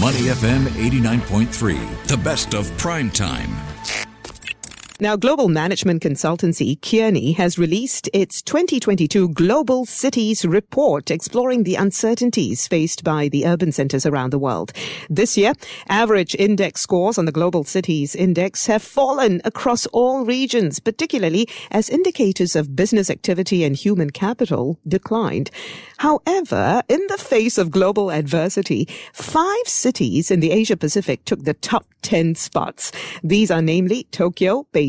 Money FM 89.3, the best of prime time. Now, global management consultancy Kearney has released its 2022 Global Cities Report exploring the uncertainties faced by the urban centers around the world. This year, average index scores on the Global Cities Index have fallen across all regions, particularly as indicators of business activity and human capital declined. However, in the face of global adversity, five cities in the Asia Pacific took the top 10 spots. These are namely Tokyo, Beijing,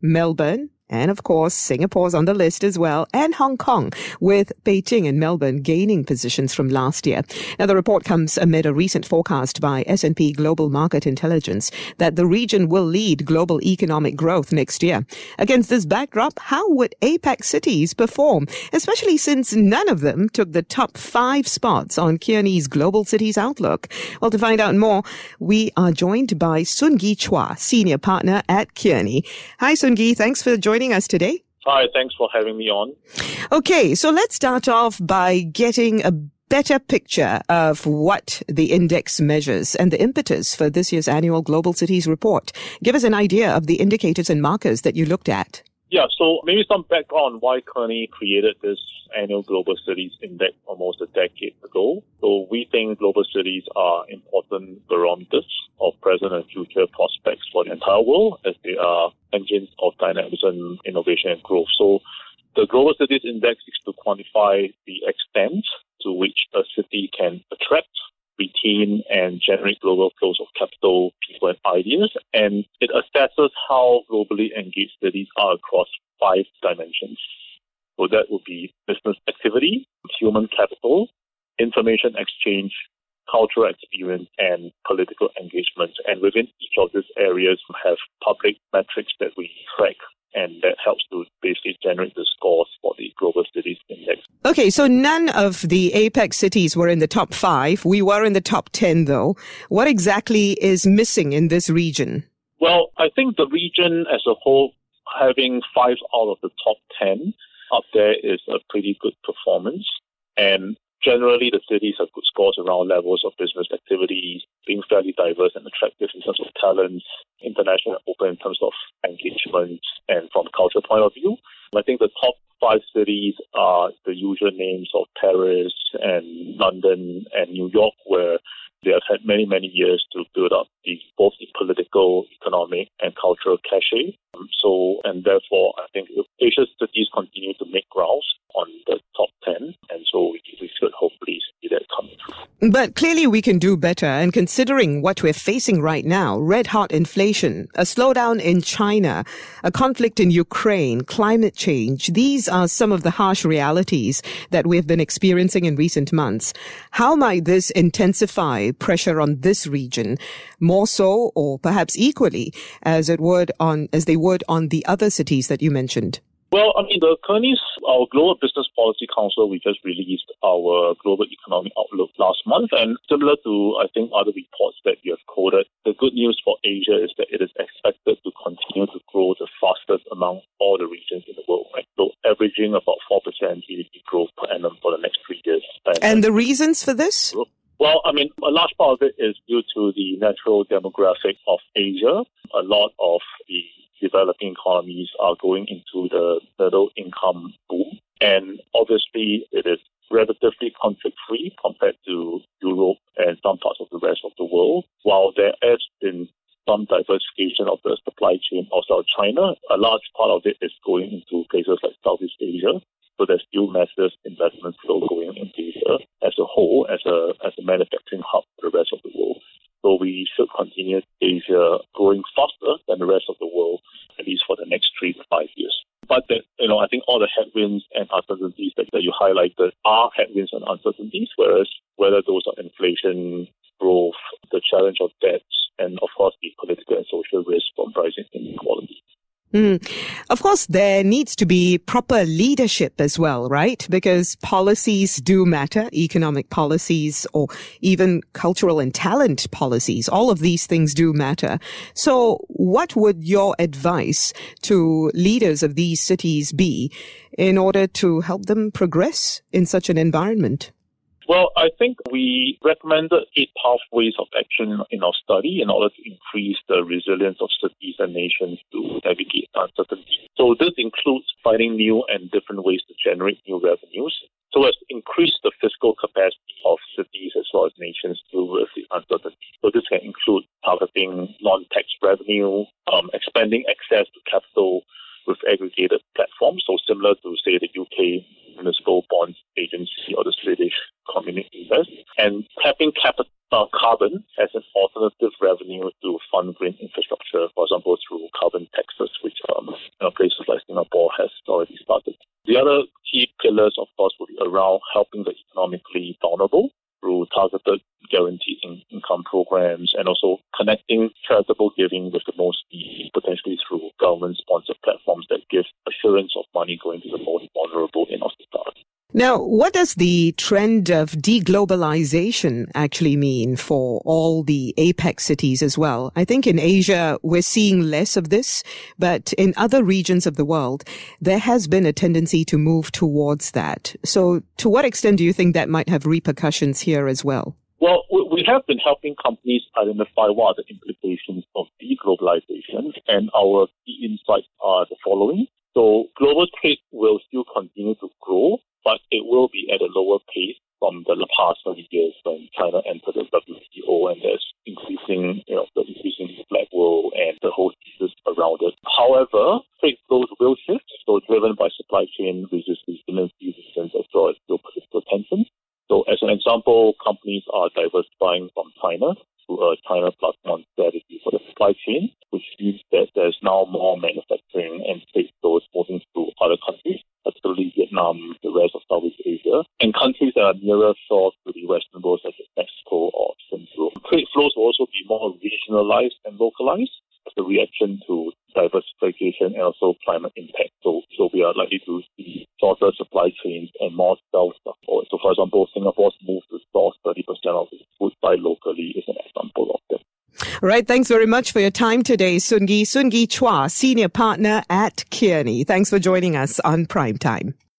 Melbourne, and of course, Singapore's on the list as well, and Hong Kong, with Beijing and Melbourne gaining positions from last year. Now, the report comes amid a recent forecast by S&P Global Market Intelligence that the region will lead global economic growth next year. Against this backdrop, how would APAC cities perform, especially since none of them took the top five spots on Kearney's Global Cities Outlook? Well, to find out more, we are joined by Ghee Chua, Senior Partner at Kearney. Hi, Ghee. Thanks for joining joining us today. Hi, thanks for having me on. Okay, so let's start off by getting a better picture of what the index measures and the impetus for this year's annual Global Cities report. Give us an idea of the indicators and markers that you looked at. Yeah, so maybe some background why Kearney created this annual Global Cities Index almost a decade ago. So we think global cities are important barometers of present and future prospects for the entire world as they are engines of dynamism, innovation, and growth. So the Global Cities Index is to quantify the extent to which a city can attract retain and generate global flows of capital, people, and ideas. And it assesses how globally engaged cities are across five dimensions. So that would be business activity, human capital, information exchange, cultural experience, and political engagement. And within each of these areas, we have public metrics that we track and that helps to basically generate the scores for the Global Cities Index. Okay, so none of the APAC cities were in the top five. We were in the top 10, though. What exactly is missing in this region? Well, I think the region as a whole, having five out of the top 10 up there is a pretty good performance. And generally, the cities have good scores around levels of business activities, being fairly diverse and attractive in terms of talents, international and open in terms of engagement, and from a cultural point of view. I think the top five cities are the usual names of Paris and London and New York, where they have had many, many years to build up the, both the political, economic, and cultural cachet. So, and therefore, I think if cities continue to make grounds on the top 10, and so we, we should hopefully see that coming through. But clearly we can do better. And considering what we're facing right now, red hot inflation, a slowdown in China, a conflict in Ukraine, climate change, these are some of the harsh realities that we've been experiencing in recent months. How might this intensify pressure on this region more so or perhaps equally as it would on, as they would on the other cities that you mentioned? Well, I mean, the Kearney's, our Global Business Policy Council, we just released our Global Economic Outlook last month. And similar to, I think, other reports that you have quoted, the good news for Asia is that it is expected to continue to grow the fastest among all the regions in the world, right? So averaging about 4% GDP growth per annum for the next three years. And, and the reasons for this? Well, I mean, a large part of it is due to the natural demographic of Asia. A lot of the developing economies are going into the middle income boom. And obviously, it is relatively conflict free compared to Europe and some parts of the rest of the world. While there has been some diversification of the supply chain outside China, a large part of it is going into places like Southeast Asia. So there's still massive investment flow going into Asia as a whole, as a as a manufacturing hub for the rest. We should continue Asia growing faster than the rest of the world, at least for the next three to five years. But that, you know, I think all the headwinds and uncertainties that, that you highlighted are headwinds and uncertainties, whereas whether those are inflation, growth, the challenge of debt, and of course the political and social risk from rising inequality. Mm. Of course, there needs to be proper leadership as well, right? Because policies do matter, economic policies or even cultural and talent policies. All of these things do matter. So what would your advice to leaders of these cities be in order to help them progress in such an environment? Well, I think we recommended eight pathways of action in our study in order to increase the resilience of cities and nations to navigate uncertainty. So this includes finding new and different ways to generate new revenues, so as to increase the fiscal capacity of cities as well as nations to deal with uncertainty. So this can include targeting non-tax revenue, um, expanding access to capital with aggregated platforms, so similar to, say, the UK Municipal Bonds Agency or the Swedish Kommuninvest, and tapping capital carbon as an alternative revenue to fund green infrastructure, for example, through carbon taxes, which um, you know, places like Singapore has already started. The other key pillars, of course, will be around helping the economically vulnerable through targeted guaranteed in- income programs and also connecting charitable giving with the most needy, potentially through government sponsored platforms that give assurance of money going to the most vulnerable in our. Now, what does the trend of deglobalization actually mean for all the APEC cities as well? I think in Asia, we're seeing less of this, but in other regions of the world, there has been a tendency to move towards that. So to what extent do you think that might have repercussions here as well? Well, we have been helping companies identify what are the implications of deglobalization, and our key insights are the following. So global trade will still continue to grow, will be at a lower pace from the past 20 years when China entered the WTO and there's increasing, you know, the increasing black world and the whole thesis around it. However, trade flows will shift, so driven by supply chain resilience, resistance as well as geopolitical tensions. So as an example, companies are diversifying from China to a China plus one strategy for the supply chain, which means that there's now more manufacturing and trade flows moving to other countries particularly Vietnam, Southeast Asia, and countries that are nearer shore to the Western world, such as Mexico or Central. Trade flows will also be more regionalized and localized as a reaction to diversification and also climate impact. So, so we are likely to see shorter supply chains and more self-support. So, for example, Singapore's move to source 30% of its food by locally is an example of that. Right. Thanks very much for your time today, Soon-Ghee. Soon-Ghee Chua, Senior Partner at Kearney. Thanks for joining us on Prime Time.